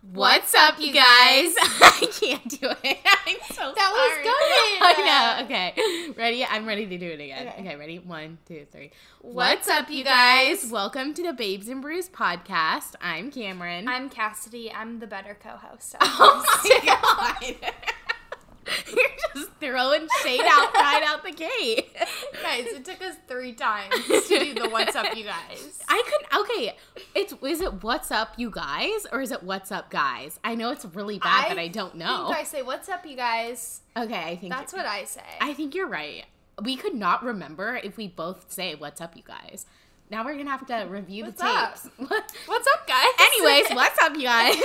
What's up, you guys? I can't do it. I'm so That was good. I know. Okay. Ready? I'm ready to do it again. Okay. Okay, ready? One, two, three. What's up, you guys? Welcome to the Babes and Brews podcast. I'm Cameron. I'm Cassidy. I'm the better co-host. oh my god. You're just throwing shade out right out the gate. guys, it took us three times to do the "What's up, you guys." I could okay. It's is it what's up you guys or is it what's up guys? I know it's really bad, I but I don't know. I say "What's up, you guys." Okay, I think That's what I say. I think you're right. We could not remember if we both say what's up you guys. Now we're gonna have to review What's the up? What's up, guys? Anyways, what's up, you guys?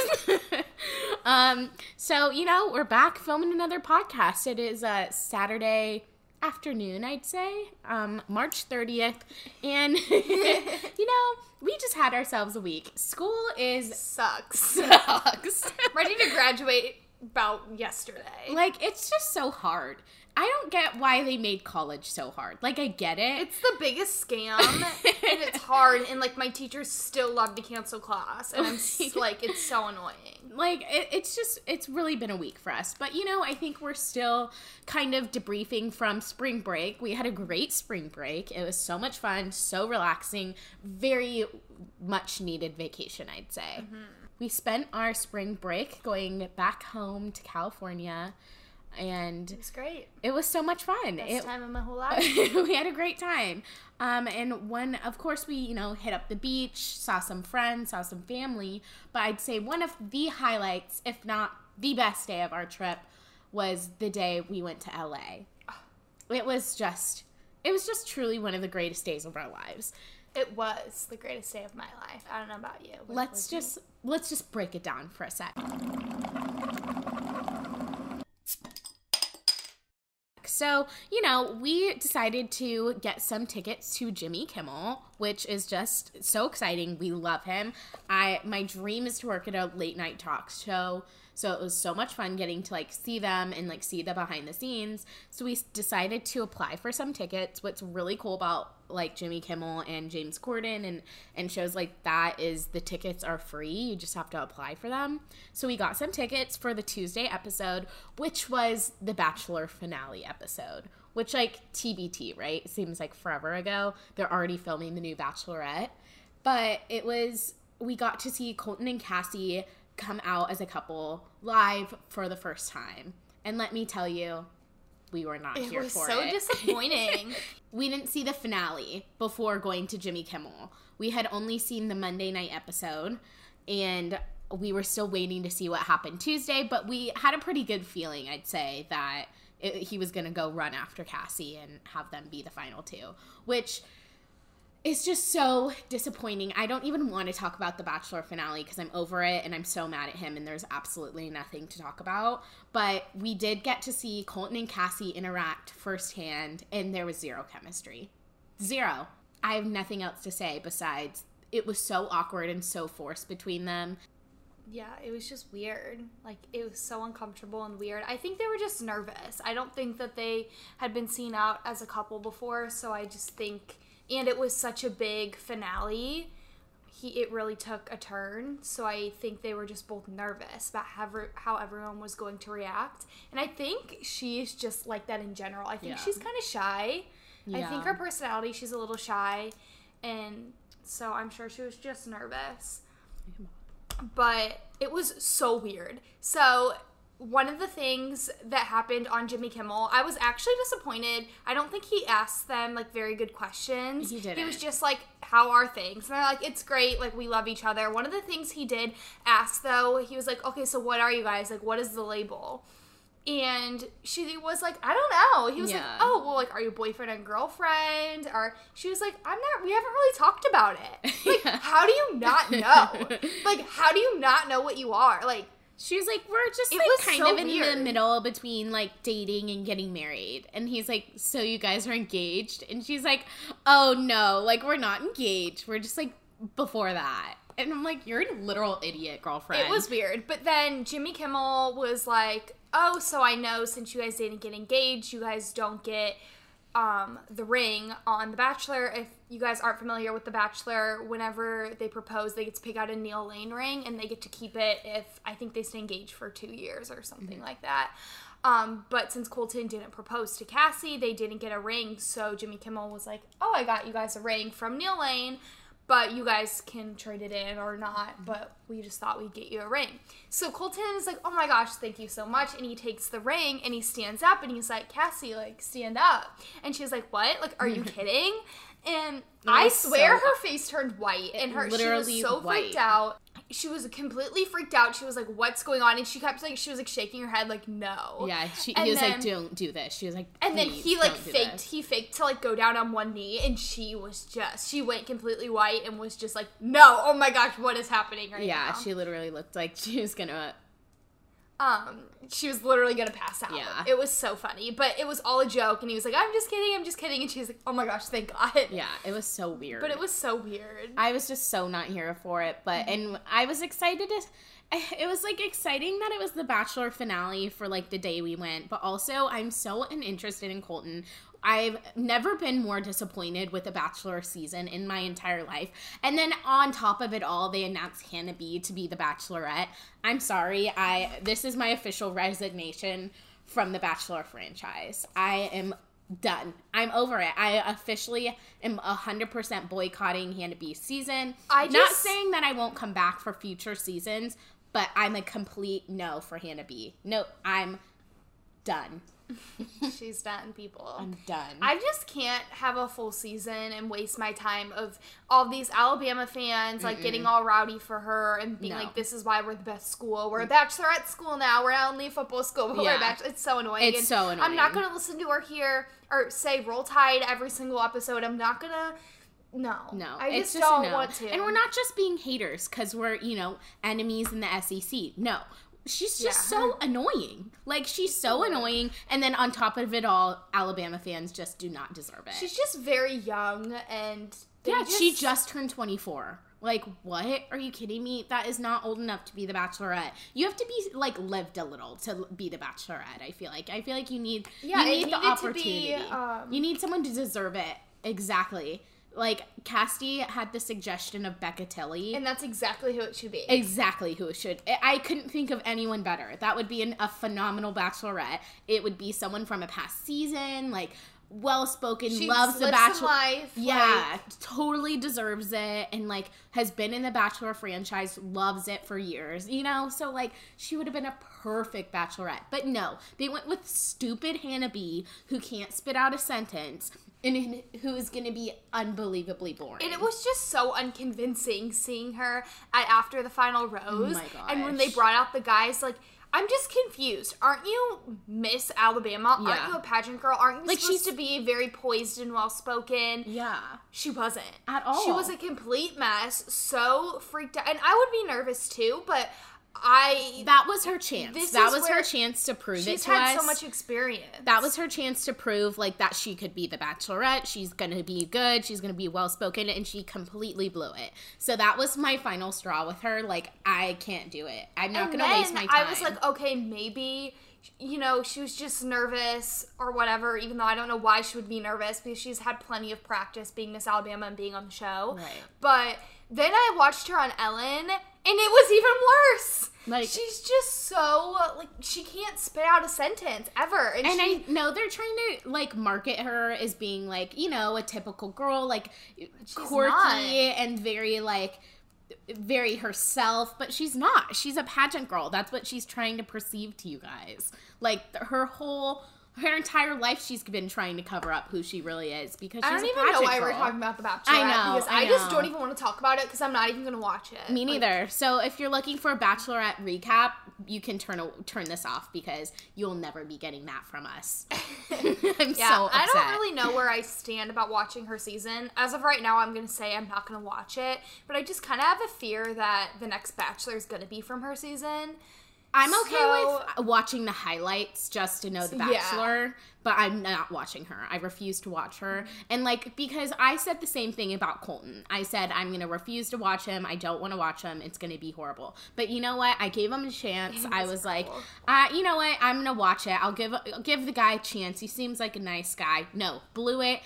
um, so you know we're back filming another podcast. It is uh, Saturday afternoon, I'd say, um, March thirtieth, and you know we just had ourselves a week. School is sucks. sucks. Ready to graduate about yesterday. like it's just so hard. I don't get why they made college so hard. Like I get it. It's the biggest scam, and it's hard. And like my teachers still love to cancel class, and I'm s- like, it's so annoying. like it, it's just it's really been a week for us but you know i think we're still kind of debriefing from spring break we had a great spring break it was so much fun so relaxing very much needed vacation i'd say mm-hmm. we spent our spring break going back home to california and It's great. it was so much fun Best it, time of my whole life. we had a great time. Um, and when, of course, we, you know, hit up the beach, saw some friends, saw some family. But I'd say one of the highlights, if not the best day of our trip, was the day we went to LA. It was just, it was just truly one of the greatest days of our lives. It was the greatest day of my life. I don't know about you. Let's was it? just, let's just break it down for a sec. So, you know, we decided to get some tickets to Jimmy Kimmel, which is just so exciting. We love him. I my dream is to work at a late night talk show. So it was so much fun getting to like see them and like see the behind the scenes. So we decided to apply for some tickets. What's really cool about like Jimmy Kimmel and James Corden and and shows like that is the tickets are free. You just have to apply for them. So we got some tickets for the Tuesday episode, which was the Bachelor finale episode. Which like TBT, right? Seems like forever ago. They're already filming the new Bachelorette. But it was we got to see Colton and Cassie come out as a couple live for the first time. And let me tell you, we were not here for It here was so disappointing. we didn't see the finale before going to Jimmy Kimmel. We had only seen the Monday night episode and we were still waiting to see what happened Tuesday, but we had a pretty good feeling, I'd say, that it, he was going to go run after Cassie and have them be the final two, which is just so disappointing. I don't even want to talk about the Bachelor finale because I'm over it and I'm so mad at him and there's absolutely nothing to talk about. But we did get to see Colton and Cassie interact firsthand and there was zero chemistry. Zero. I have nothing else to say besides it was so awkward and so forced between them. yeah, it was just weird. Like it was so uncomfortable and weird. I think they were just nervous. I don't think that they had been seen out as a couple before, so I just think and it was such a big finale. He it really took a turn, so I think they were just both nervous about how, how everyone was going to react. And I think she's just like that in general. I think Yeah. she's kind of shy. yeah. I think her personality, she's a little shy, and so I'm sure she was just nervous. But it was so weird. So one of the things that happened on Jimmy Kimmel, I was actually disappointed. I don't think he asked them like very good questions. He did. He was just like, "How are things?" And they're like, "It's great. Like we love each other." One of the things he did ask though, he was like, "Okay, so what are you guys? Like, what is the label?" And she was like, I don't know. He was Yeah. like, Oh, well, like, are you boyfriend and girlfriend? Or she was like, I'm not, we haven't really talked about it. Like, Yeah. how do you not know? like, how do you not know what you are? Like, She was like, "We're just It like kind so of in the middle between like dating and getting married." And he's like, "So you guys are engaged?" And she's like, "Oh no, like we're not engaged. We're just like before that." And I'm like, "You're a literal idiot, girlfriend." It was weird. But then Jimmy Kimmel was like, "Oh, so I know since you guys didn't get engaged, you guys don't get um, the ring on The Bachelor if you guys aren't familiar with The Bachelor, whenever they propose, they get to pick out a Neil Lane ring and they get to keep it if I think they stay engaged for two years or something Mm-hmm. like that. Um, but since Colton didn't propose to Cassie, they didn't get a ring. So Jimmy Kimmel was like, "Oh, I got you guys a ring from Neil Lane, but you guys can trade it in or not. But we just thought we'd get you a ring." So Colton is like, "Oh my gosh, thank you so much!" And he takes the ring and he stands up and he's like, "Cassie, like stand up." And she's like, "What? Like, are you kidding?" And I swear so- her face turned white and her literally she was so white. freaked out. She was completely freaked out. She was like, "What's going on?" And she kept like she was like shaking her head like, "No." Yeah, she, And he was then- like, "Don't do this." She was like, And then he like faked. He faked to like go down on one knee, and she was just she went completely white and was just like, "No, oh my gosh, what is happening right Yeah, now?" she literally looked like she was gonna. Um she was literally gonna pass out. Yeah. it was so funny, but it was all a joke, and he was like, "I'm just kidding, I'm just kidding," and she's like, "Oh my gosh, thank God." Yeah, it was so weird. But it was so weird. I was just so not here for it, but Mm-hmm. and I was excited to. It was like exciting that it was the Bachelor finale for like the day we went, but also I'm so uninterested in Colton. I've never been more disappointed with a Bachelor season in my entire life. And then on top of it all, they announced Hannah B to be the Bachelorette. I'm sorry, I this is my official resignation from the Bachelor franchise. I am done. I'm over it. I officially am 100% boycotting Hannah B's season. I Not saying that I won't come back for future seasons, but I'm a complete no for Hannah B. No, I'm done. She's done, people. I'm done. I just can't have a full season and waste my time of all these Alabama fans like getting all rowdy for her and being No. like, "This is why we're the best school. We're a mm. bachelorette school now. We're not only a football school, but we're Yeah. a bachelor." It's so annoying. It's And so I'm not gonna listen to her here or say "Roll Tide" every single episode. I'm not gonna. No, no, I just, just don't no. want to. And we're not just being haters because we're, you know, enemies in the SEC. No. She's just Yeah. so annoying. Like, she's so annoying. And then on top of it all, Alabama fans just do not deserve it. She's just very young and Yeah, she just turned 24. Like, what? Are you kidding me? That is not old enough to be the bachelorette. You have to be, like, lived a little to be the bachelorette, I feel like. I feel like you need, Yeah, you need the to be, opportunity. um, you need someone to deserve it. Exactly. Like, Casty had the suggestion of Becca Tilley. and that's exactly who it should be. Exactly who it should. I- I couldn't think of anyone better. That would be an, a phenomenal bachelorette. It would be someone from a past season, like well spoken, loves the bachelor. life, yeah, totally deserves it, and like has been in the Bachelor franchise, loves it for years. You know, so like she would have been a perfect bachelorette. But no, they went with stupid Hannah B, who can't spit out a sentence. And who is going to be unbelievably boring. And it was just so unconvincing seeing her at after the final oh rose. my And when they brought out the guys, like, I'm just confused. Aren't you Miss Alabama? Yeah. Aren't you a pageant girl? Aren't you Like, supposed she's- to be very poised and well spoken? yeah. She wasn't. At all. She was a complete mess, so freaked out. And I would be nervous too, but I. That was her chance. That was her chance to prove it she's to had us. so much experience. that was her chance to prove like that she could be the bachelorette. She's gonna be good. She's gonna be well spoken, and she completely blew it. So that was my final straw with her. Like I can't do it. I'm not gonna then waste my time. I was like, okay, maybe you know she was just nervous or whatever. Even though I don't know why she would be nervous because she's had plenty of practice being Miss Alabama and being on the show. Right. But then I watched her on Ellen, and it was even worse. Like- she's just so like she can't spit out a sentence ever, and, and she, I know they're trying to like market her as being like you know a typical girl, like quirky not. and very like very herself, but she's not. She's a pageant girl. That's what she's trying to perceive to you guys. Like her whole her entire life she's been trying to cover up who she really is because she's I don't even know why we're talking about the Bachelorette. I know, because I I, just don't even want to talk about it because I'm not even gonna watch it. Me Like, neither. So if you're looking for a bachelorette recap, you can turn a, turn this off because you'll never be getting that from us. I'm Yeah, so upset. I don't really know where I stand about watching her season. As of right now, I'm gonna say I'm not gonna watch it, but I just kind of have a fear that the next Bachelor is gonna be from her season. I'm okay So- with watching the highlights just to know the Yeah. Bachelor, but I'm not watching her. I refuse to watch her. And like because I said the same thing about Colton. I said I'm going to refuse to watch him. I don't want to watch him. It's going to be horrible. But you know what? I gave him a chance. I was was like, uh, you know what? I'm going to watch it. I'll give I'll give the guy a chance. He seems like a nice guy. No, blew it.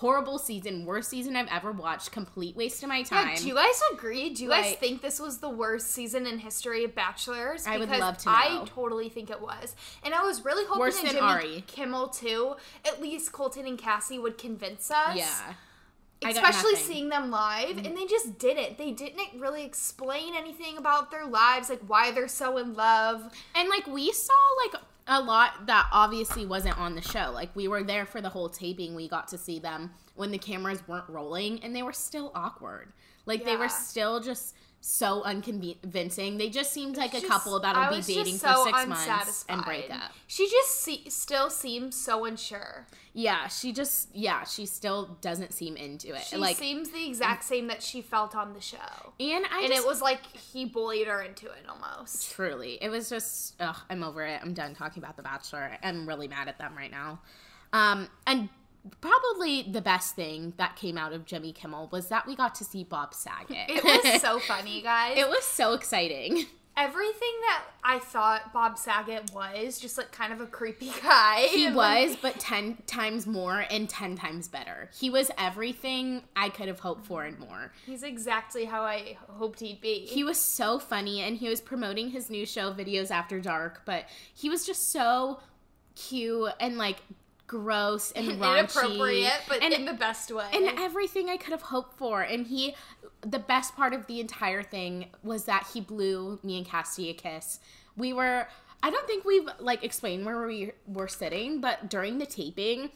Horrible season, worst season I've ever watched, complete waste of my time. Yeah, do you guys agree? Do you guys think this was the worst season in history of Bachelors? I would Because love to I totally think it was, and I was really hoping Worse that Jimmy Ari. Kimmel too. At least Colton and Cassie would convince us. yeah. Especially seeing them live, mm. and they just didn't. They didn't really explain anything about their lives, like why they're so in love. And like we saw like a lot that obviously wasn't on the show. Like we were there for the whole taping. We got to see them when the cameras weren't rolling and they were still awkward. Like they were still just so unconvincing. They just seemed like a couple that'll be dating just for so 6 months and break up. She just se- still seems so unsure. Yeah, she just yeah, she still doesn't seem into it. She like seems the exact same that she felt on the show. and I and just it was like he bullied her into it almost. Truly. It was just, ugh, I'm over it. I'm done talking about The Bachelor. I'm really mad at them right now. Um, and probably the best thing that came out of Jimmy Kimmel was that we got to see Bob Saget. It was so funny, guys. it was so exciting. Everything that I thought Bob Saget was, just like kind of a creepy guy. He like, was, but 10 times more and 10 times better. He was everything I could have hoped for and more. he's exactly how I hoped he'd be. He was so funny and he was promoting his new show, Videos After Dark, but he was just so cute and like gross and inappropriate, but and in the best way. and everything I could have hoped for. And he, the best part of the entire thing was that he blew me and Cassie a kiss. We were, I don't think we've like explained where we were sitting, but during the taping,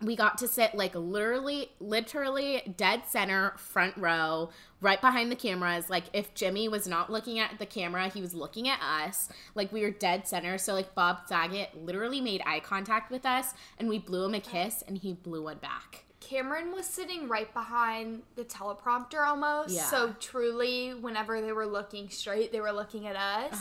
we got to sit like literally, literally dead center, front row, right behind the cameras. Like if Jimmy was not looking at the camera, he was looking at us. Like we were dead center. So like Bob Saget literally made eye contact with us, and we blew him a kiss, and he blew one back. Cameron was sitting right behind the teleprompter almost. Yeah. So truly, whenever they were looking straight, they were looking at us.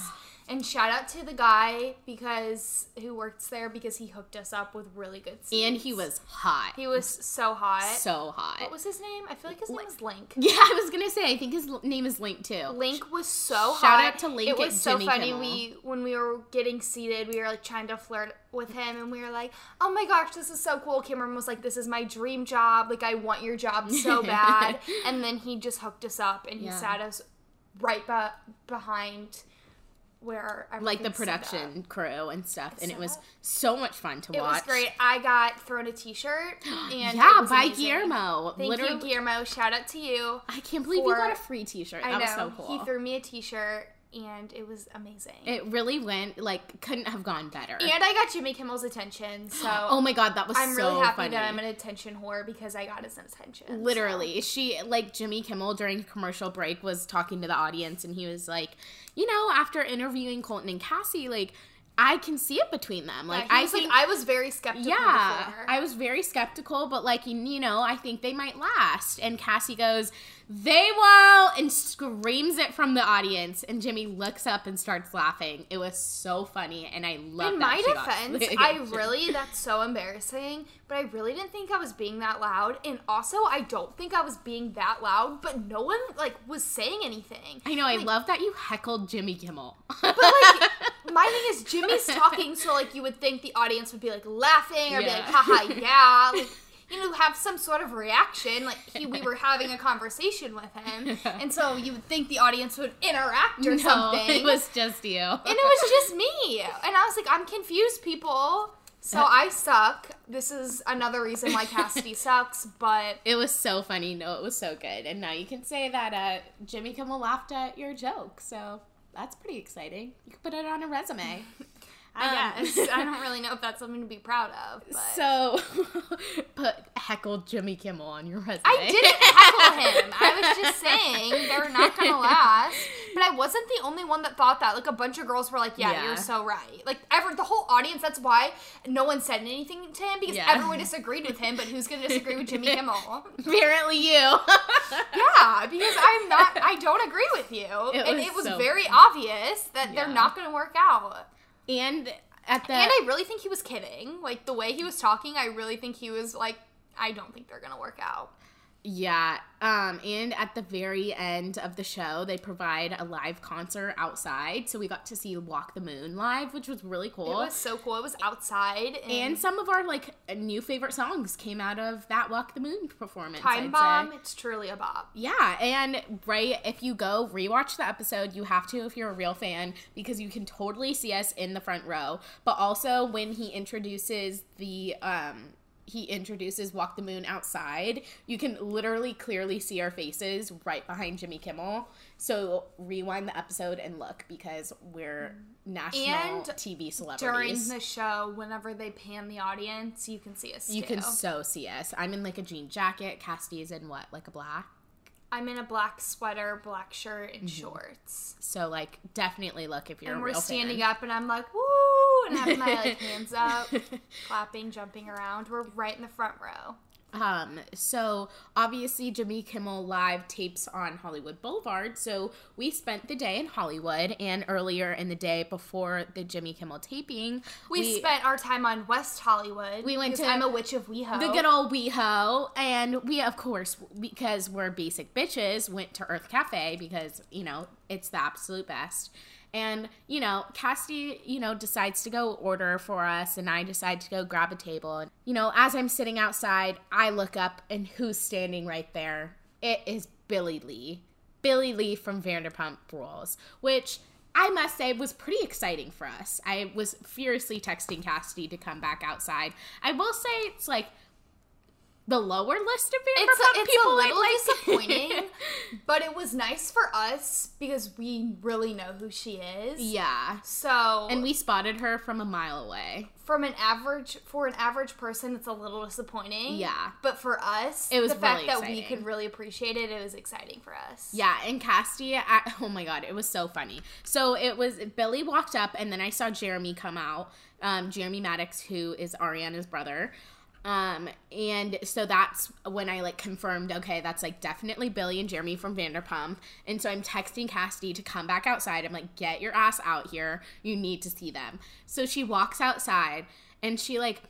And shout out to the guy because who works there because he hooked us up with really good seats. And he was hot. he was so hot. so hot. what was his name? I feel like his name was Link. yeah, I was gonna say. I think his name is Link too. Link was so Shout hot. Shout out to Link It was so Jimmy funny. Kimmel. We when we were getting seated, we were like trying to flirt with him, and we were like, "Oh my gosh, this is so cool." Cameron was like, "This is my dream job. Like, I want your job so bad." and then he just hooked us up, and he Yeah. sat us right be- behind where I like the everything's set up. production crew and stuff, and it was up. so much fun to It watch. was great. I got thrown a T-shirt, and yeah, it by amazing. Guillermo. Thank Literally, you, Guillermo. Shout out to you. I can't believe you got a free T-shirt. I That know was so cool. he threw me a T-shirt, and it was amazing. it really went like couldn't have gone better. And I got Jimmy Kimmel's attention, so oh my god, that was I'm so really happy funny. that I'm an attention whore because I got his attention. so. Literally, she like Jimmy Kimmel during commercial break was talking to the audience, and he was like, you know, after interviewing Colton and Cassie, like I can see it between them. Like Yeah, I was think, like, I was very skeptical. yeah, before. I was very skeptical, but like you, you know, I think they might last. And Cassie goes, they won't, and screams it from the audience. And Jimmy looks up and starts laughing. It was so funny, and I love. In that my defense, I really that's so embarrassing, but I really didn't think I was being that loud. And also, I don't think I was being that loud, but no one like was saying anything. I know. I love that you heckled Jimmy Kimmel. But like, my thing is, Jimmy's talking, so like you would think the audience would be like laughing or be Yeah. like, haha, yeah, like you know, have some sort of reaction. Like he, we were having a conversation with him, and so you would think the audience would interact or no, something. it was just you. and it was just me, and I was like, I'm confused, people. So I suck. This is another reason why Cassidy sucks, but It was so funny. No, it was so good. And now you can say that uh, Jimmy Kimmel laughed at your joke. So that's pretty exciting. You can put it on a resume. I Um, guess I don't really know if that's something to be proud of. But. So put heckled Jimmy Kimmel on your resume. I didn't heckle him. I was just saying they're not gonna last. But I wasn't the only one that thought that. Like a bunch of girls were like, "Yeah, Yeah. you're so right." Like ever, the whole audience. That's why no one said anything to him because Yeah. everyone disagreed with him. But who's gonna disagree with Jimmy Kimmel? Apparently you. Yeah, because I'm not. I don't agree with you, It and it was so very funny. obvious that they're not gonna work out. And at the And I really think he was kidding. Like the way he was talking, I really think he was like, "I don't think they're gonna work out." Yeah. Um, and at the very end of the show, they provide a live concert outside. So we got to see Walk the Moon live, which was really cool. It was so cool. It was outside. And, and some of our like new favorite songs came out of that Walk the Moon performance. Time I'd Bomb, say. it's truly a bop. Yeah, and right if you go rewatch the episode, you have to if you're a real fan because you can totally see us in the front row. But also when he introduces the um he introduces Walk the Moon outside, you can literally clearly see our faces right behind Jimmy Kimmel. So rewind the episode and look because we're national And TV celebrities. During the show, whenever they pan the audience, you can see us. you too. can so see us. I'm in like a jean jacket. Cassie's in what, like a black? I'm in a black sweater, black shirt, and Mm-hmm. shorts. So like definitely look if you're And we're standing fan. up, and I'm like, woo! And having my like hands up, clapping, jumping around. We're right in the front row. Um, so obviously Jimmy Kimmel live tapes on Hollywood Boulevard. So we spent the day in Hollywood and earlier in the day before the Jimmy Kimmel taping, We, spent our time on West Hollywood. We went to I'm a witch of WeHo. the good old WeHo, and we of course because we're basic bitches went to Urth Caffé because you know it's the absolute best. And you know, Cassie, you know, decides to go order for us, and I decide to go grab a table. And you know, as I'm sitting outside, I look up, and who's standing right there? It is Billie Lee, Billie Lee from Vanderpump Rules, which I must say was pretty exciting for us. I was furiously texting Cassidy to come back outside. I will say it's like the lower list of it's a, it's people a I little like. disappointing, but it was nice for us because we really know who she is. yeah. So, And we spotted her from a mile away. from an average for an average person, it's a little disappointing. Yeah. But for us, It was the fact really that we could really appreciate it. It was exciting for us. Yeah, and Casty, I, oh my god, it was so funny. So it was Billie walked up, and then I saw Jeremy come out. Um, Jeremy Madix, who is Ariana's brother. Um, and so that's when I like confirmed, okay, that's like definitely Billie and Jeremy from Vanderpump. And so I'm texting Cassidy to come back outside. I'm like, get your ass out here. You need to see them. So she walks outside and she like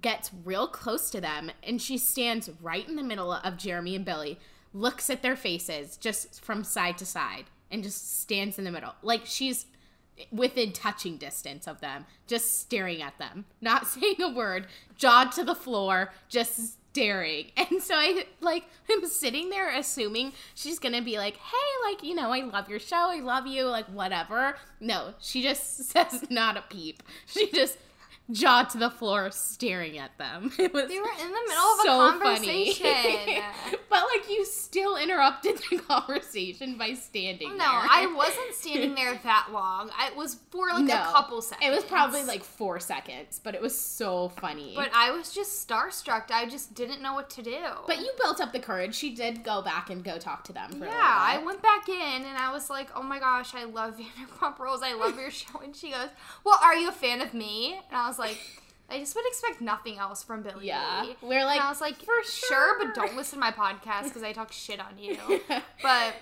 gets real close to them and she stands right in the middle of Jeremy and Billie, looks at their faces just from side to side, and just stands in the middle. Like she's within touching distance of them, just staring at them, not saying a word, jawed to the floor, just staring. And so I like am sitting there assuming she's gonna be like, hey, like, you know, I love your show, I love you, like whatever. No, she just says not a peep. She just jawed to the floor staring at them. It was They were in the middle of so a conversation. funny. but like you still interrupted the conversation by standing no, there. I wasn't standing there that long. I, it was for like No. a couple seconds. It was probably like four seconds, but it was so funny. But I was just starstruck. I just didn't know what to do. But you built up the courage. She did go back and go talk to them for a yeah, I went back in and I was like, "Oh my gosh, I love Vanderpump Rules. I love your show." And she goes, "Well, are you a fan of me?" And I was like, "I just would expect nothing else from Billie." Yeah. Lee." We're like, and I was like, "For sure, but don't listen to my podcast because I talk shit on you." but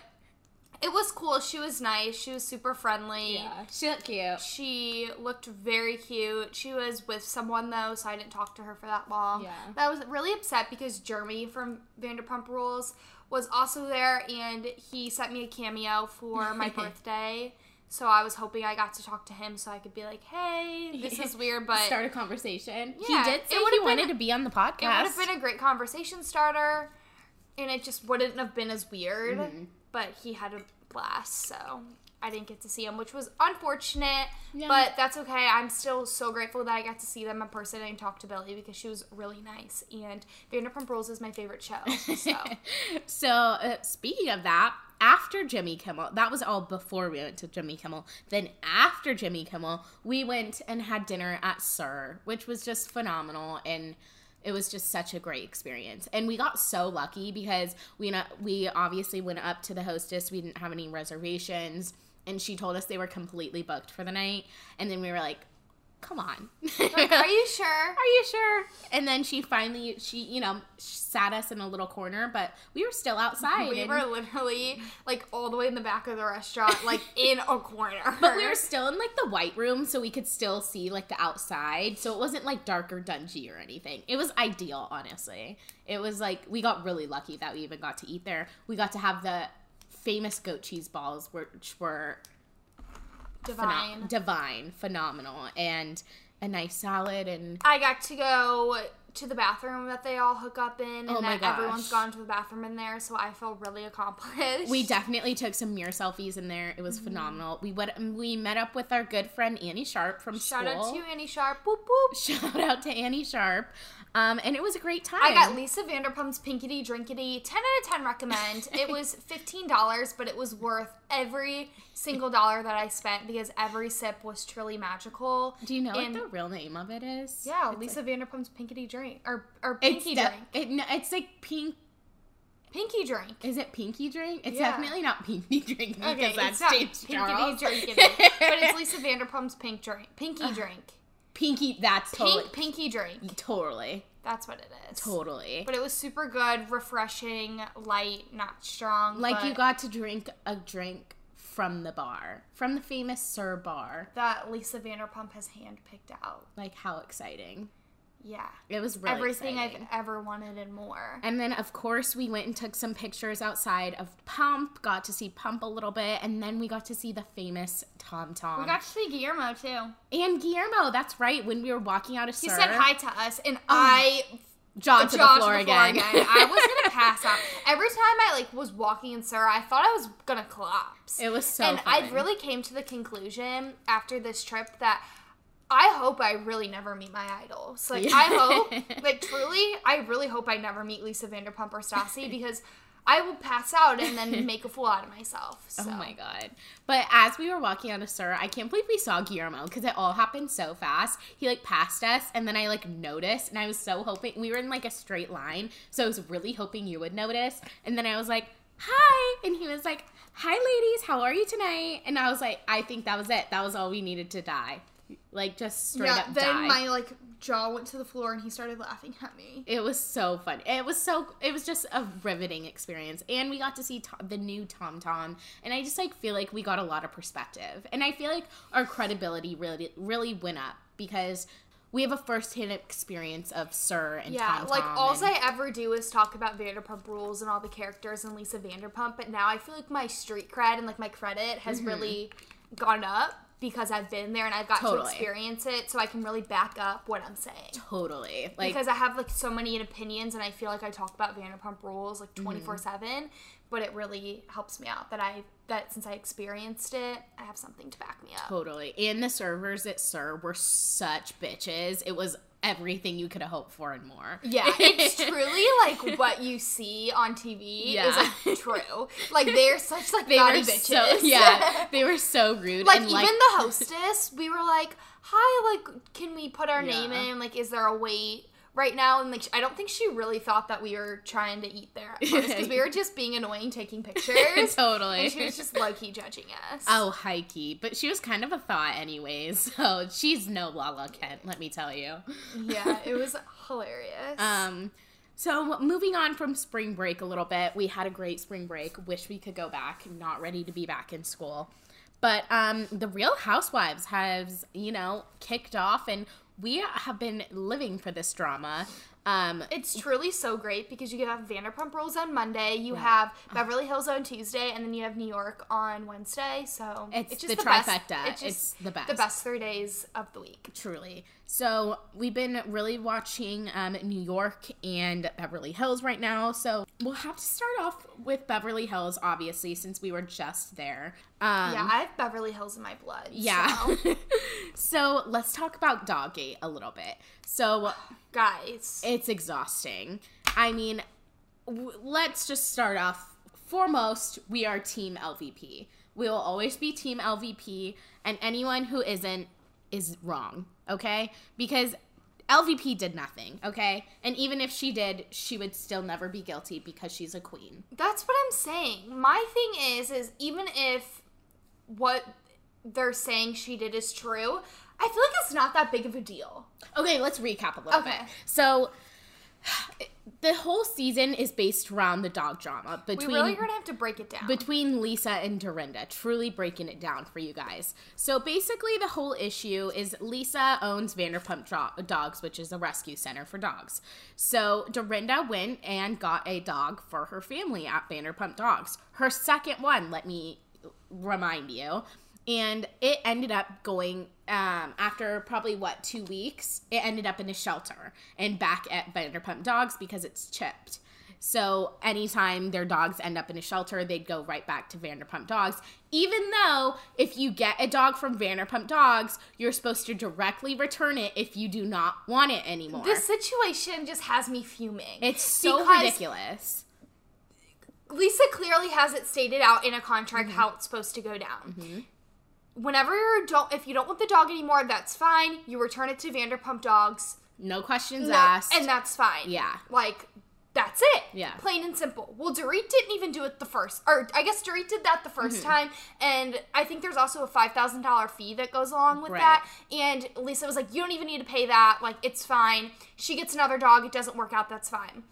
it was cool. She was nice. She was super friendly. yeah, she looked cute. She looked very cute. She was with someone though, so I didn't talk to her for that long. Yeah. But I was really upset because Jeremy from Vanderpump Rules was also there and he sent me a cameo for my birthday. So I was hoping I got to talk to him so I could be like, "Hey, this is weird, but Start a conversation. Yeah, he did it say would've he wanted to be on the podcast. it would have been a great conversation starter and it just wouldn't have been as weird Mm-hmm. but he had a blast so i didn't get to see him which was unfortunate Yeah. but that's okay i'm still so grateful that i got to see them in person and talk to billie because she was really nice and vanderpump rules is my favorite show so so uh, speaking of that after jimmy kimmel that was all before we went to jimmy kimmel. Then after jimmy kimmel we went and had dinner at SUR which was just phenomenal and it was just such a great experience. And we got so lucky because we we obviously went up to the hostess we didn't have any reservations and she told us they were completely booked for the night. And then we were like come on. Like, are you sure? Are you sure? And then she finally, she, you know, sat us in a little corner, but we were still outside. We were literally like all the way in the back of the restaurant, like in a corner. but we were still in like the white room, so we could still see like the outside. So it wasn't like dark or dungy or anything. It was ideal, honestly. It was like we got really lucky that we even got to eat there. We got to have the famous goat cheese balls, which were divine. phenom- divine, phenomenal, and a nice salad and I got to go to the bathroom that they all hook up in, and Oh my that everyone's gosh. gone to the bathroom in there, so I feel really accomplished. We definitely took some mirror selfies in there. It was Mm-hmm. phenomenal. We went, we met up with our good friend Annie Sharp from Shout school. out to Annie Sharp. Boop boop. Shout out to Annie Sharp. Um, and it was a great time. I got Lisa Vanderpump's Pinkity Drinkity. 10 out of 10 recommend. It was $15, but it was worth every single dollar that I spent because every sip was truly magical. Do you know and- what the real name of it is? Yeah, It's Lisa Vanderpump's Pinkity Drink. Or, or It's Pinky de- Drink. It, no, it's like pink. Pinky Drink. Is it Pinky Drink? It's Yeah. definitely not Pinky Drink because Okay, that's it's James Charles. Pinkity Drinkity. but it's Lisa Vanderpump's Pink Drink. Pinky Drink. Pinky. That's totally. Pink Pinky Drink. Totally. That's what it is. Totally. But it was super good, refreshing, light, not strong. like you got to drink a drink from the bar, from the famous SUR Bar. that Lisa Vanderpump has handpicked out. Like how exciting! Yeah. It was really Everything exciting. I've ever wanted and more. And then, of course, we went and took some pictures outside of Pump. Got to see Pump a little bit, and then we got to see the famous Tom Tom We got to see Guillermo too. and Guillermo. That's right. When we were walking out of He said hi to us, and oh. I jaw to the jaw floor, again. I was gonna pass out every time I like was walking in SUR. I thought I was gonna collapse. it was so. and fun. I really came to the conclusion after this trip that I hope I really never meet my idols. Like I hope, like truly, I really hope I never meet Lisa Vanderpump or Stassi because I will pass out and then make a fool out of myself. So. Oh my god! But as we were walking out of SUR, I can't believe we saw Guillermo because it all happened so fast. He like passed us, and then I like noticed, and I was so hoping we were in like a straight line, so I was really hoping you would notice. And then I was like, "Hi," and he was like, "Hi, ladies, how are you tonight?" And I was like, "I think that was it. That was all we needed to die, like just straight Yeah, up then die." my like jaw went to the floor and he started laughing at me. It was so fun. It was so. It was just a riveting experience, and we got to see to- the new Tom Tom, and I just like feel like we got a lot of perspective, and I feel like our credibility really, really went up because we have a first-hand experience of SUR and Yeah, Tom like Tom. all I ever do is talk about Vanderpump Rules and all the characters and Lisa Vanderpump, but now I feel like my street cred and like my credit has Mm-hmm. really gone up because I've been there and I've got Totally. to experience it, so I can really back up what I'm saying. totally like because I have like so many opinions and I feel like I talk about Vanderpump Rules like Mm-hmm. 24 seven, but it really helps me out that I that since I experienced it, I have something to back me up. totally. And the servers at SUR were such bitches. It was everything you could have hoped for and more. Yeah, it's truly like what you see on TV is like true. Like they're such like they naughty were bitches. so yeah. They were so rude. like and even the hostess, we were like, "Hi, like, can we put our name in? Like, is there a wait right now?" And like, I don't think she really thought that we were trying to eat there because we were just being annoying, taking pictures. totally. And she was just low key judging us. Oh, hikey. But she was kind of a thought, anyways. So she's no Lala Kent, let me tell you. yeah, it was hilarious. Um, so moving on from spring break a little bit, we had a great spring break. Wish we could go back. Not ready to be back in school. But um, the Real Housewives has, you know, kicked off, and we have been living for this drama. Um, It's truly so great because you have Vanderpump Rules on Monday, you have Beverly Hills on Tuesday, and then you have New York on Wednesday. So It's just the best- trifecta. It's, just It's the best. The best three days of the week. Truly. So we've been really watching um, New York and Beverly Hills right now. So we'll have to start off with Beverly Hills, obviously, since we were just there. Um, Yeah, I have Beverly Hills in my blood. Yeah. so, so let's talk about Doggate a little bit. So guys. it's exhausting. I mean, w- let's just start off. Foremost, we are Team LVP. We will always be Team LVP, and anyone who isn't is wrong, okay? Because LVP did nothing, okay? And even if she did, she would still never be guilty because she's a queen. That's what I'm saying. My thing is, is even if what they're saying she did is true, I feel like it's not that big of a deal. Okay, let's recap a little Okay. bit. So the whole season is based around the dog drama between. We really gonna have to break it down. between Lisa and Dorinda, truly breaking it down for you guys. So basically, the whole issue is Lisa owns Vanderpump Dro- Dogs, which is a rescue center for dogs. So Dorinda went and got a dog for her family at Vanderpump Dogs. Her second one, let me remind you. And it ended up going um, after probably what two weeks. It ended up in a shelter and back at Vanderpump Dogs because it's chipped. So anytime their dogs end up in a shelter, they'd go right back to Vanderpump Dogs. Even though if you get a dog from Vanderpump Dogs, you're supposed to directly return it if you do not want it anymore. this situation just has me fuming. it's so ridiculous. Lisa clearly has it stated out in a contract Mm-hmm. how it's supposed to go down. Whenever you don't, if you don't want the dog anymore, that's fine. You return it to Vanderpump Dogs, No questions No, asked. and that's fine. Yeah. like that's it. Yeah. plain and simple. Well, Dorit didn't even do it the first, or I guess Dorit did that the 1st Mm-hmm. time, and I think there's also a five thousand dollar fee that goes along with Right. that. And Lisa was like, "You don't even need to pay that. Like, it's fine." She gets another dog. It doesn't work out. That's fine.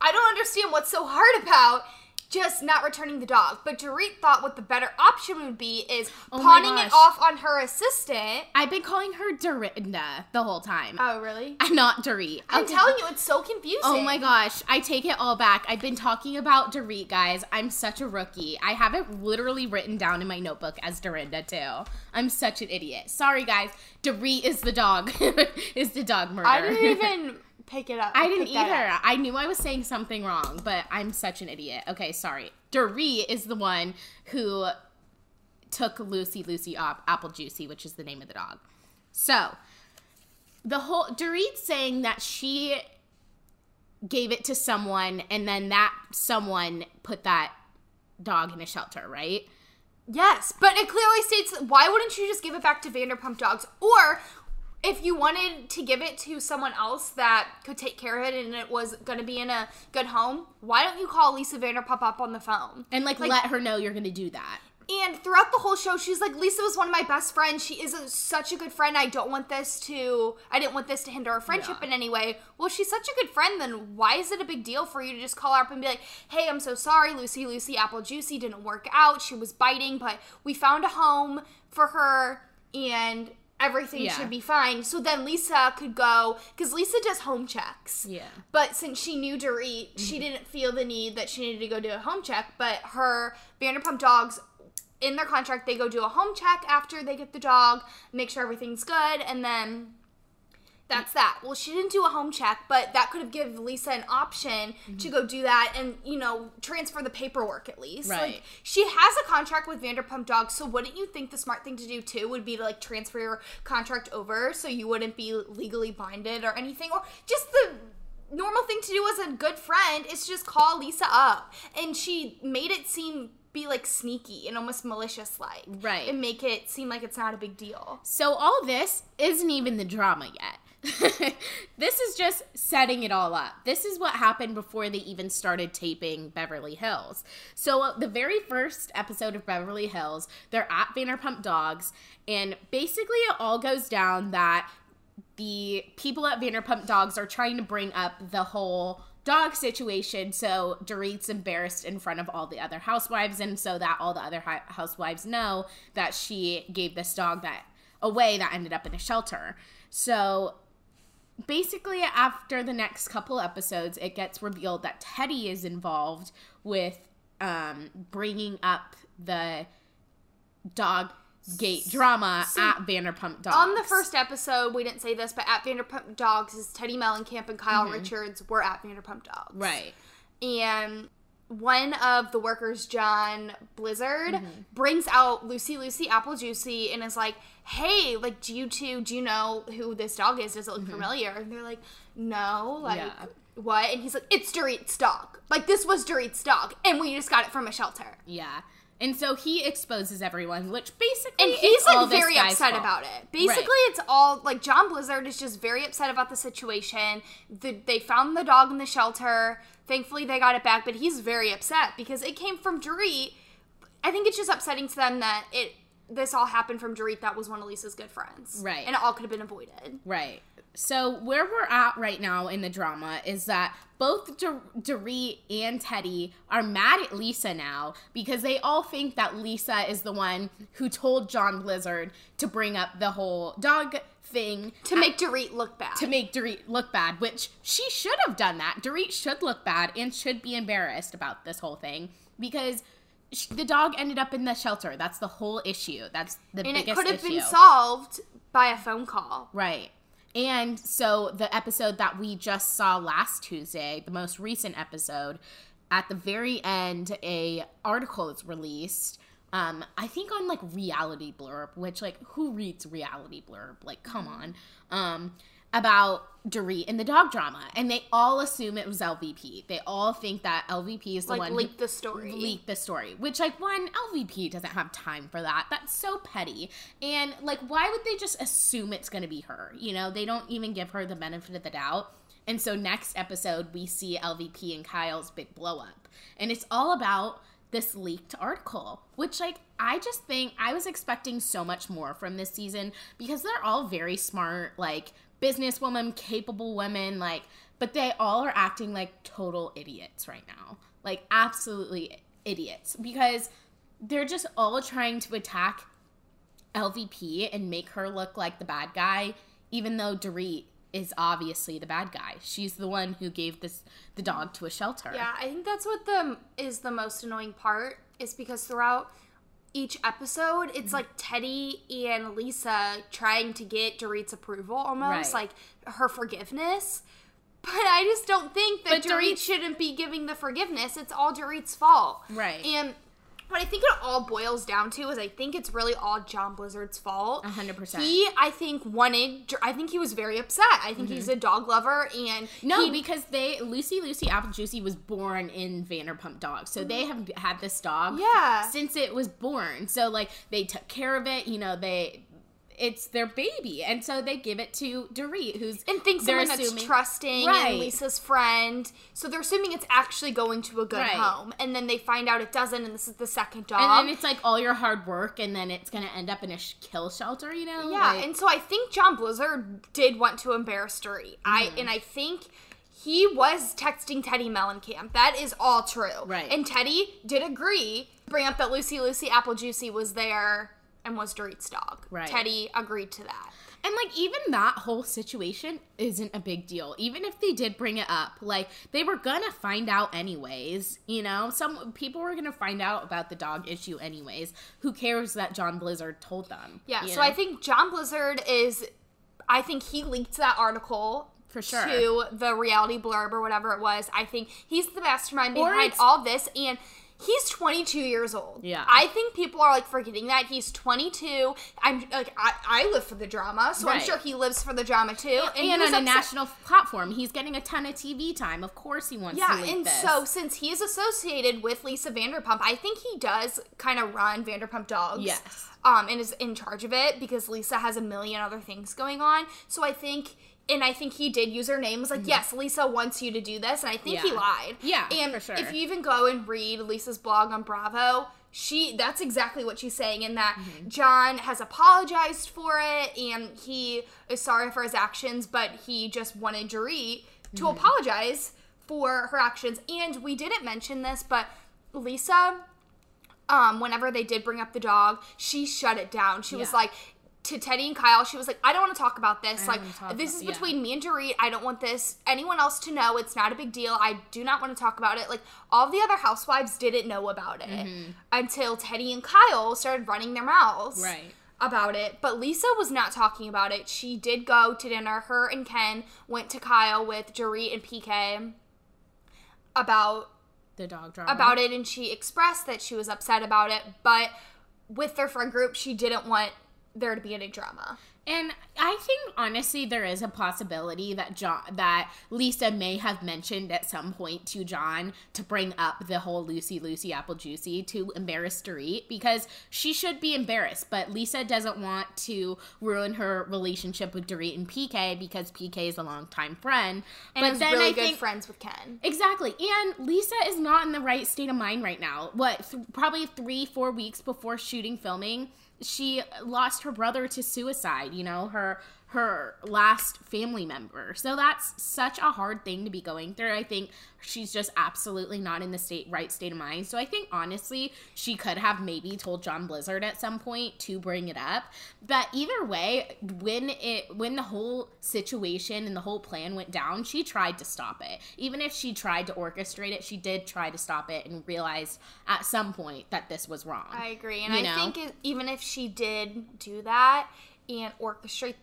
I don't understand what's so hard about just not returning the dog. But Dorit thought what the better option would be is Oh pawning it off on her assistant. I've been calling her Dorinda the whole time. Oh, really? I'm not Dorit. I'm Okay. telling you, it's so confusing. Oh my gosh, I take it all back. I've been talking about Dorit, guys. I'm such a rookie. I have it literally written down in my notebook as Dorinda too. I'm such an idiot. Sorry, guys. Dorit is the dog. is the dog murder. I didn't even pick it up. I didn't either. I knew I was saying something wrong, but I'm such an idiot. Okay, sorry. Dorit is the one who took Lucy Lucy up Apple Juicy, which is the name of the dog. So the whole Dorit's saying that she gave it to someone and then that someone put that dog in a shelter, right? Yes, but it clearly states why wouldn't you just give it back to Vanderpump Dogs? Or if you wanted to give it to someone else that could take care of it and it was going to be in a good home, why don't you call Lisa Vanderpump up on the phone? And like, Like- let her know you're gonna do that. And throughout the whole show, she's like, Lisa was one of my best friends. She is a, such a good friend. I don't want this to, I didn't want this to hinder our friendship Yeah. in any way. Well, she's such a good friend, then why is it a big deal for you to just call her up and be like, hey, I'm so sorry. Lucy, Lucy, Apple Juicy didn't work out. She was biting, but we found a home for her and everything Yeah. should be fine. So then Lisa could go, because Lisa does home checks. Yeah. But since she knew Dorit, she mm-hmm. didn't feel the need that she needed to go do a home check. But her Vanderpump dogs, in their contract, they go do a home check after they get the dog, make sure everything's good, and then that's that. Well, she didn't do a home check, but that could have given Lisa an option to mm-hmm. go do that and, you know, transfer the paperwork at least. Right. Like, she has a contract with Vanderpump Dogs, so wouldn't you think the smart thing to do too would be to like transfer your contract over so you wouldn't be legally binded or anything? Or just the normal thing to do as a good friend is just call Lisa up. And she made it seem be like sneaky and almost malicious like. Right. And make it seem like it's not a big deal. So all this isn't even the drama yet. this is just setting it all up. This is what happened before they even started taping Beverly Hills. So uh, the very first episode of Beverly Hills, they're at Vanderpump Dogs, and basically it all goes down that the people at Vanderpump Dogs are trying to bring up the whole dog situation so Dorit's embarrassed in front of all the other housewives and so that all the other hi- housewives know that she gave this dog that away that ended up in a shelter. So basically after the next couple episodes it gets revealed that Teddi is involved with um bringing up the dog gate drama at Vanderpump Dogs. On the first episode, we didn't say this, but at Vanderpump Dogs is Teddi Mellencamp and Kyle Richards were at Vanderpump Dogs. right. and one of the workers, John Blizzard, brings out Lucy Lucy Apple Juicy and is like, "Hey, like, do you two do you know who this dog is? Does it look mm-hmm. familiar?" And they're like, "No, like." Yeah. What? And he's like, it's Dorit's dog. Like, this was Dorit's dog, and we just got it from a shelter. Yeah. And so he exposes everyone, which basically And he's like very upset fault. about it. Basically, it's all like John Blizzard is just very upset about the situation. The, they found the dog in the shelter. Thankfully, they got it back, but he's very upset because it came from Dorit. I think it's just upsetting to them that it this all happened from Dorit that was one of Lisa's good friends. Right. And it all could have been avoided. Right. So where we're at right now in the drama is that both Dor- Dorit and Teddi are mad at Lisa now because they all think that Lisa is the one who told John Blizzard to bring up the whole dog thing To make Dorit look bad. to make Dorit look bad, which she should have done that. Dorit should look bad and should be embarrassed about this whole thing because the dog ended up in the shelter. That's the whole issue. That's the and it could have issue. been solved by a phone call. Right. And so the episode that we just saw last Tuesday, the most recent episode, at the very end, a article is released. Um, I think on like reality blurb, which like who reads reality blurb? Like, come on. Um, about Dorit and the dog drama, and they all assume it was LVP. They all think that LVP is the Like one who leaked the story. leak the story. Which, like, one, LVP doesn't have time for that. That's so petty. And, like, why would they just assume it's going to be her? You know, they don't even give her the benefit of the doubt. And so, next episode, we see LVP and Kyle's big blow up. And it's all about this leaked article, which, like, I just think I was expecting so much more from this season because they're all very smart, like, businesswomen, capable women, like, but they all are acting like total idiots right now. Like, absolutely idiots because they're just all trying to attack LVP and make her look like the bad guy, even though Dorit is obviously the bad guy. She's the one who gave this the dog to a shelter. Yeah, I think that's what the is the most annoying part is because throughout each episode, Mm-hmm. it's like Teddi and Lisa trying to get Dorit's approval almost, Right. like her forgiveness. But I just don't think that But Dorit Dorit- shouldn't be giving the forgiveness. It's all Dorit's fault. Right. And what I think it all boils down to is I think it's really all John Blizzard's fault. A hundred percent. He, I think, wanted. I think he was very upset. I think he's a dog lover, and Mm-hmm. No, he- because they Lucy Lucy Apple Juicy was born in Vanderpump Dogs, so they have had this dog Yeah. since it was born. So like they took care of it, you know they. It's their baby, and so they give it to Dorit, who's and thinks they're someone that's assuming- trusting Right. and Lisa's friend. So they're assuming it's actually going to a good Right. home, and then they find out it doesn't, and this is the second dog. And then it's like all your hard work, and then it's gonna end up in a sh- kill shelter, you know? yeah, Like- and so I think John Blizzard did want to embarrass Dorit. I Mm-hmm. and I think. He was texting Teddi Mellencamp. That is all true. Right. And Teddi did agree, bring up that Lucy Lucy Apple Juicy was there and was Dorit's dog. Right. Teddi agreed to that. And like even that whole situation isn't a big deal. Even if they did bring it up, like they were gonna find out anyways. You know, some people were gonna find out about the dog issue anyways. Who cares that John Blizzard told them? Yeah, so know? I think John Blizzard is I think he leaked that article For sure. to the reality blurb or whatever it was. I think he's the mastermind behind all this and he's 22 years old. Yeah. I think people are like forgetting that he's 22. I'm like I, I live for the drama, so I'm sure he lives for the drama too. and, he on a upset- national platform, he's getting a ton of TV time. Of course, he wants to Yeah, and this. so since he is associated with Lisa Vanderpump, I think he does kind of run Vanderpump Dogs. Yes. Um, and is in charge of it because Lisa has a million other things going on. So I think, and I think he did use her name. Was like, yes, Lisa wants you to do this, and I think he Mm-hmm. Lied. Yeah, and for sure. if you even go and read Lisa's blog on Bravo. She that's exactly what she's saying in that Mm-hmm. John has apologized for it and he is sorry for his actions, but he just wanted Dorit to Mm-hmm. apologize for her actions. And we didn't mention this, but Lisa, um, whenever they did bring up the dog, she shut it down. She was like to Teddi and Kyle, she was like, I don't want to talk about this. Like this about- is yeah. between me and Dorit. I don't want this anyone else to know. It's not a big deal. I do not want to talk about it. Like all the other housewives didn't know about it mm-hmm. until Teddi and Kyle started running their mouths Right. about it. But Lisa was not talking about it. She did go to dinner. Her and Ken went to Kyle with Dorit and PK about the dog drama about it and she expressed that she was upset about it, but with their friend group, she didn't want there to be any drama. And I think honestly there is a possibility that John that Lisa may have mentioned at some point to John to bring up the whole Lucy Lucy Apple Juicy to embarrass Dorit because she should be embarrassed, but Lisa doesn't want to ruin her relationship with Dorit and PK because PK is a longtime friend. And but then really I good think friends with Ken. Exactly. And Lisa is not in the right state of mind right now. What, th- probably three, four weeks before shooting filming, she lost her brother to suicide, you know, her her last family member. So that's such a hard thing to be going through. I think she's just absolutely not in the state right state of mind. So I think honestly, she could have maybe told John Blizzard at some point to bring it up. But either way, when it when the whole situation and the whole plan went down, she tried to stop it. Even if she tried to orchestrate it, she did try to stop it and realized at some point that this was wrong. I agree. And You I know? think it, even if she did do that and orchestrate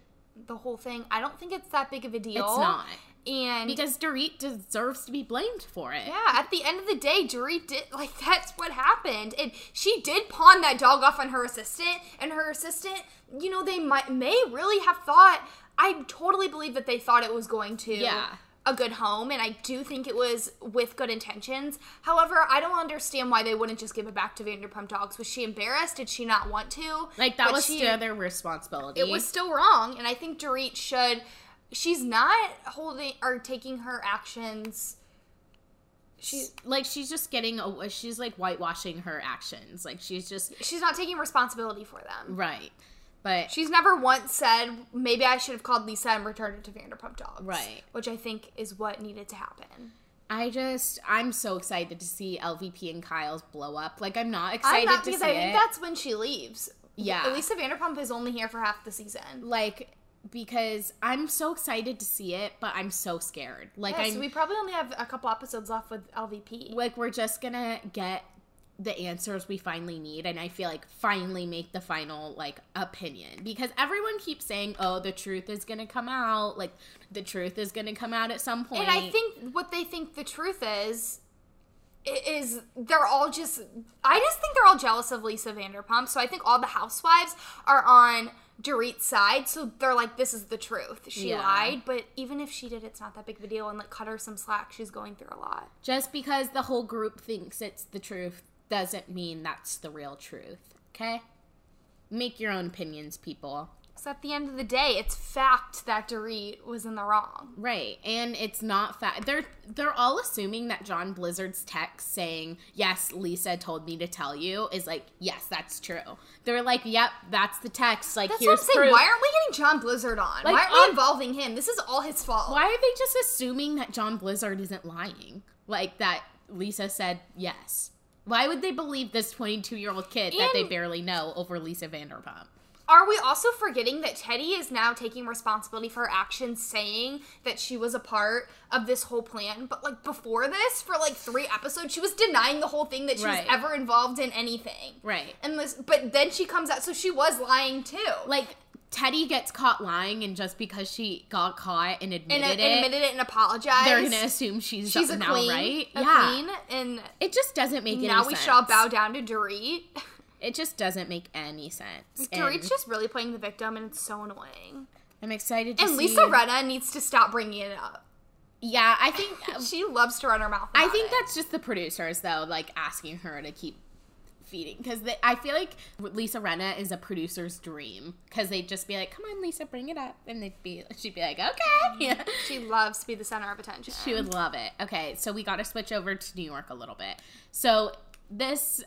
the whole thing, I don't think it's that big of a deal. It's not. And Because Dorit deserves to be blamed for it. yeah, at the end of the day, Dorit did like that's what happened, and she did pawn that dog off on her assistant, and her assistant, you know, they might may really have thought. I totally believe that they thought it was going to Yeah. A good home, and I do think it was with good intentions. However, I don't understand why they wouldn't just give it back to Vanderpump Dogs. Was she embarrassed? Did she not want to? Like that But was she- still their responsibility. it was still wrong and i think dorit should she's not holding or taking her actions she's like she's just getting a, she's like whitewashing her actions. Like she's just she's not taking responsibility for them right. But she's never once said maybe i should have called lisa and returned it to vanderpump dogs Right. which i think is what needed to happen I just I'm so excited to see LVP and Kyle's blow up. Like I'm not i'm excited not to because see i think it. that's when she leaves Yeah. lisa vanderpump is only here for half the season like because I'm so excited to see it, but I'm so scared. Like yeah, I'm so we probably only have a couple episodes left with lvp like we're just gonna get the answers we finally need and i feel like finally make the final like opinion because everyone keeps saying oh the truth is gonna come out like the truth is gonna come out at some point And I think what they think the truth is is they're all just I just think they're all jealous of Lisa Vanderpump. So I think all the housewives are on Dorit's side. So they're like, this is the truth. She Yeah. lied. But even if she did, it's not that big of a deal. And like cut her some slack. She's going through a lot. just because the whole group thinks it's the truth doesn't mean that's the real truth okay make your own opinions people So at the end of the day, it's fact that Dorit was in the wrong. Right, and it's not fact. They're they're all assuming that John Blizzard's text saying "Yes, Lisa told me to tell you" is like, "Yes, that's true." They're like, "Yep, that's the text." Like, That's here's what I'm saying. proof. Why aren't we getting John Blizzard on? Like, Why aren't we involving him? This is all his fault. Why are they just assuming that John Blizzard isn't lying? Like that Lisa said yes. Why would they believe this 22 year old kid that they barely know over Lisa Vanderpump? Are we also forgetting that Teddi is now taking responsibility for her actions, saying that she was a part of this whole plan? But like before this, for like three episodes, she was denying the whole thing that she Right. was ever involved in anything. Right. And this, but then she comes out, so she was lying too. Like Teddi gets caught lying, and just because she got caught and admitted and it, admitted it and apologized. they're gonna assume she's, she's a now queen, right. a yeah, queen, and it just doesn't make any sense. now sense. we shall bow down to Dorit. It just doesn't make any sense. Dorit's And just really playing the victim, and it's so annoying. I'm excited to And see. Lisa Rinna needs to stop bringing it up. Yeah, I think She loves to run her mouth. I think it. that's just the producers though, like asking her to keep feeding because I feel like Lisa Rinna is a producer's dream because they'd just be like, "Come on, Lisa, bring it up," and they'd be, she'd be like, "Okay." Yeah. She loves to be the center of attention. She would love it. Okay, so we got to switch over to New York a little bit. So this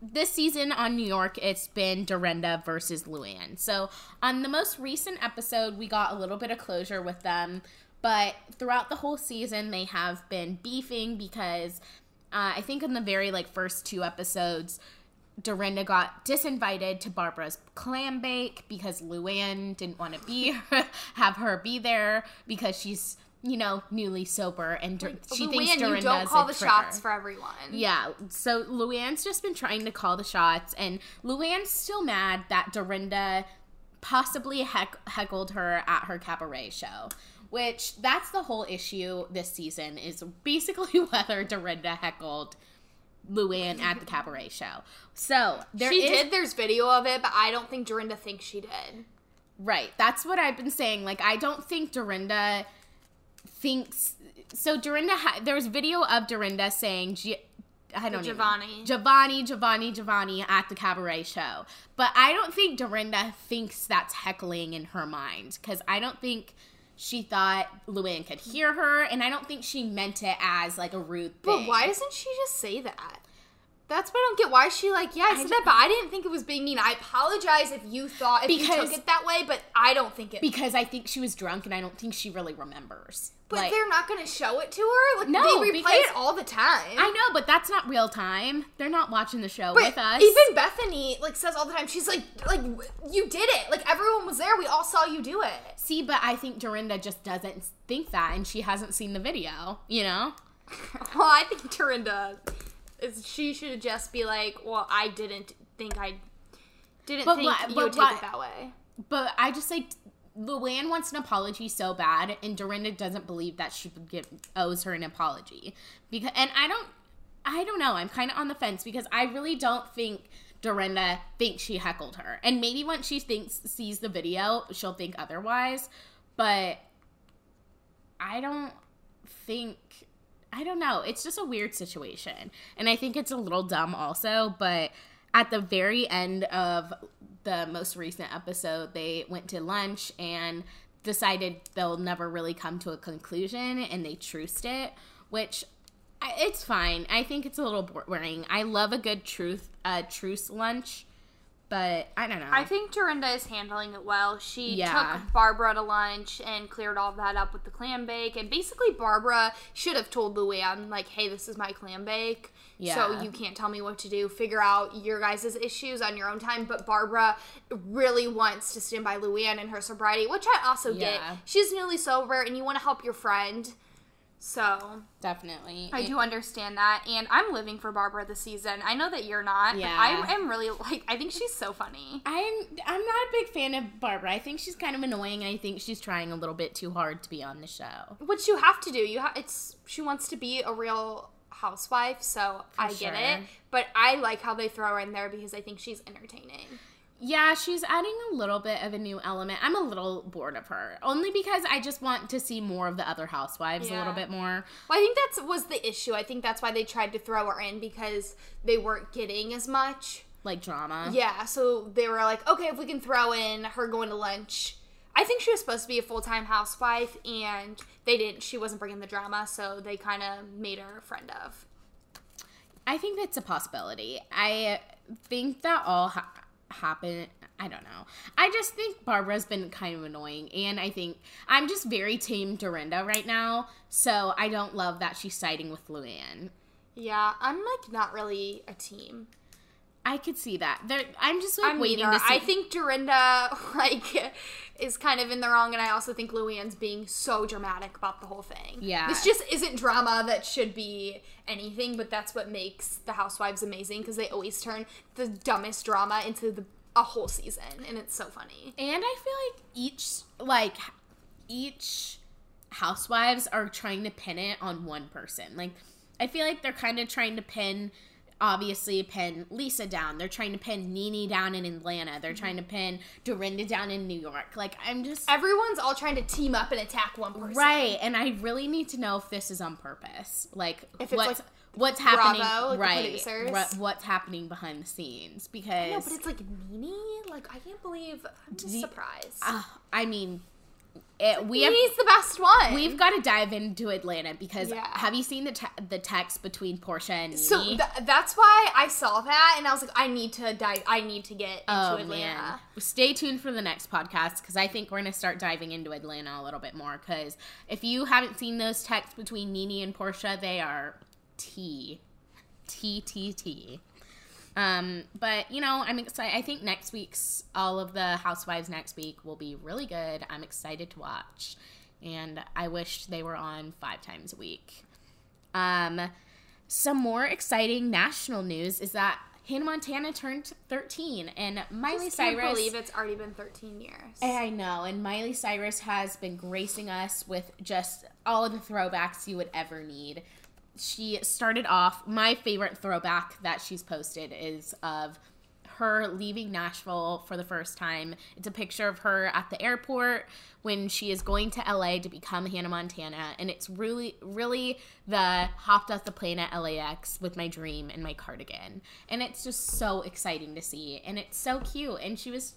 this season on New York, it's been Dorinda versus Luann. So on the most recent episode, we got a little bit of closure with them, but throughout the whole season, they have been beefing because uh, I think in the very like first two episodes. Dorinda got disinvited to Barbara's clam bake because Luann didn't want to be have her be there because she's you know newly sober and Dur- she thinks Luann, Dorinda's you don't call the trigger. shots for everyone. Yeah, so Luann's just been trying to call the shots, and Luann's still mad that Dorinda possibly heck- heckled her at her cabaret show. Which that's the whole issue this season is basically whether Dorinda heckled Luann at the cabaret show. So there she is- did. There's video of it, but I don't think Dorinda thinks she did. Right. That's what I've been saying. Like, I don't think Dorinda thinks. So Dorinda, ha- there was video of Dorinda saying, I don't even. Giovanni. Giovanni, Giovanni, Giovanni at the cabaret show. But I don't think Dorinda thinks that's heckling in her mind because I don't think she thought Luann could hear her, and I don't think she meant it as like a rude thing. But why doesn't she just say that? That's what I don't get. Why is she like, yeah, I said that, but I didn't think it was being mean. I apologize if you thought if you took it that way, but I don't think it. because I think she was drunk and I don't think she really remembers. but Like, they're not going to show it to her. Like, No, they replay because- it all the time. I know, but that's not real time. They're not watching the show But with us. even Bethany like says all the time. She's like, like you did it. Like everyone was there. We all saw you do it. See, but I think Dorinda just doesn't think that, and she hasn't seen the video. You know? Well, I think Dorinda is. She should just be like, well, I didn't think I didn't But think what- you would take it that way. But I just like Luann wants an apology so bad, and Dorinda doesn't believe that she give owes her an apology because. And I don't, I don't know. I'm kind of on the fence because I really don't think Dorinda thinks she heckled her, and maybe once she thinks sees the video, she'll think otherwise. But I don't think. I don't know. It's just a weird situation. And I think it's a little dumb also, but at the very end of the most recent episode, they went to lunch and decided they'll never really come to a conclusion and they truced it, which it's fine. I think it's a little boring. I love a good truth uh truce lunch, but I don't know. I think Dorinda is handling it well. She Yeah. took Barbara to lunch and cleared all that up with the clam bake. And basically, Barbara should have told Luann, like, hey, this is my clam bake. Yeah. So you can't tell me what to do. Figure out your guys' issues on your own time. But Barbara really wants to stand by Luann and her sobriety, which I also Yeah. get. She's newly sober and you want to help your friend. So definitely. I do understand that, and I'm living for Barbara this season. I know that you're not. Yeah. I am really like. I think she's so funny. I'm I'm not a big fan of Barbara. I think she's kind of annoying and I think she's trying a little bit too hard to be on the show. Which you have to do. You have. It's she wants to be a real housewife, so I get it. But I like how they throw her in there because I think she's entertaining. Yeah, she's adding a little bit of a new element. I'm a little bored of her. Only because I just want to see more of the other housewives a little bit more. Well, I think that was the issue. I think that's why they tried to throw her in because they weren't getting as much. Like drama. Yeah, so they were like, okay, if we can throw in her going to lunch. I think she was supposed to be a full time housewife, and they didn't. She wasn't bringing the drama, so they kind of made her a friend of. I think that's a possibility. I think that all ha- happen. I don't know. I just think Barbara's been kind of annoying, and I think I'm just very team Dorinda right now. So I don't love that she's siding with Luann. Yeah, I'm like not really a team. I could see that. There, I'm just like I'm waiting neither. to see. I think Dorinda like is kind of in the wrong, and I also think Luann's being so dramatic about the whole thing. Yeah. this just isn't drama that should be anything, but that's what makes the Housewives amazing because they always turn the dumbest drama into the a whole season, and it's so funny. And I feel like each like each housewives are trying to pin it on one person. Like I feel like they're kind of trying to pin obviously pin Lisa down. They're trying to pin Nene down in Atlanta. They're trying to pin Dorinda down in New York. Like I'm just Everyone's all trying to team up and attack one person. right, and I really need to know if this is on purpose. Like If it's, what's like, what's happening Bravo, right what- what's happening behind the scenes because No, but it's like Nene. Like I can't believe. I'm just The- surprised. Ah, I mean Eh, it, we have He's the best one. We've got to dive into Atlanta because Yeah. have you seen the te- the text between Portia and Nene? So th- that's why I saw that and I was like, I need to dive. I need to get into oh Atlanta. man, stay tuned for the next podcast because I think we're gonna start diving into Atlanta a little bit more. Because if you haven't seen those texts between Nene and Portia, they are T, T T T. Um, but you know, I'm excited. I think next week's all of the Housewives next week will be really good. I'm excited to watch, and I wish they were on five times a week. Um, some more exciting national news is that Hannah Montana turned 13, and Miley Just Cyrus. believe it's already been 13 years. I know, and Miley Cyrus has been gracing us with just all of the throwbacks you would ever need. She started off, my favorite throwback that she's posted is of her leaving Nashville for the first time. It's a picture of her at the airport when she is going to LA to become Hannah Montana. And it's really, really the hopped off the plane at LAX with my dream and my cardigan. And it's just so exciting to see. And it's so cute. And she was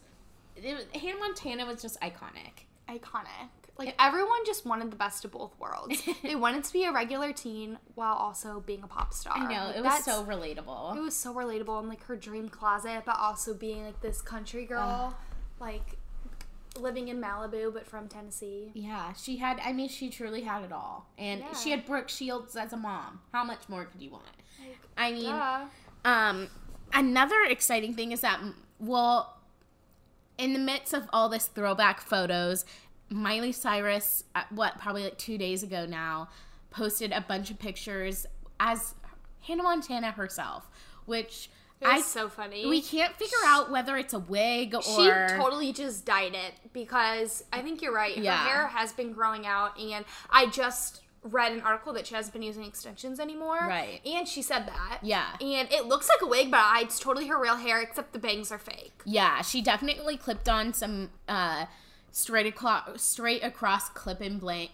it, Hannah Montana was just iconic. iconic. Like everyone just wanted the best of both worlds. they wanted to be a regular teen while also being a pop star. I know Like, it was so relatable. It was so relatable and like her dream closet, but also being like this country girl, like living in Malibu but from Tennessee. Yeah, she had. I mean, she truly had it all, and Yeah. she had Brooke Shields as a mom. How much more could you want? I mean, Yeah. um, another exciting thing is that, well, in the midst of all this throwback photos, Miley Cyrus, uh, what probably like two days ago now, posted a bunch of pictures as Hannah Montana herself, which I so funny. we can't figure out whether it's a wig or she totally just dyed it because I think you're right. Yeah. Her hair has been growing out, and I just read an article that she hasn't been using extensions anymore. Right. And she said that. Yeah. And it looks like a wig, but it's totally her real hair, except the bangs are fake. Yeah, she definitely clipped on some uh straight across straight across clip in blank.